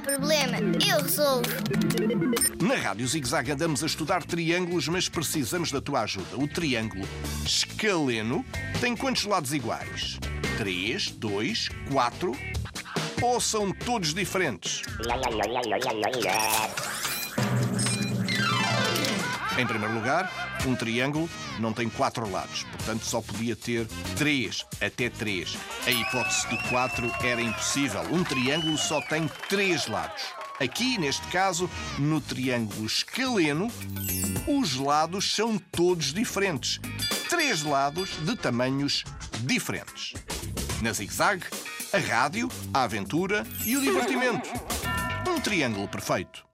problema, eu resolvo. Na Rádio Zig Zag andamos a estudar triângulos, mas precisamos da tua ajuda. O triângulo escaleno tem quantos lados iguais? 3, 2, 4 ou são todos diferentes? Em primeiro lugar, um triângulo não tem quatro lados, portanto só podia ter três, até três. A hipótese de quatro era impossível. Um triângulo só tem três lados. Aqui, neste caso, no triângulo escaleno, os lados são todos diferentes. Três lados de tamanhos diferentes. Na zig-zag, a rádio, a aventura e o divertimento. Um triângulo perfeito.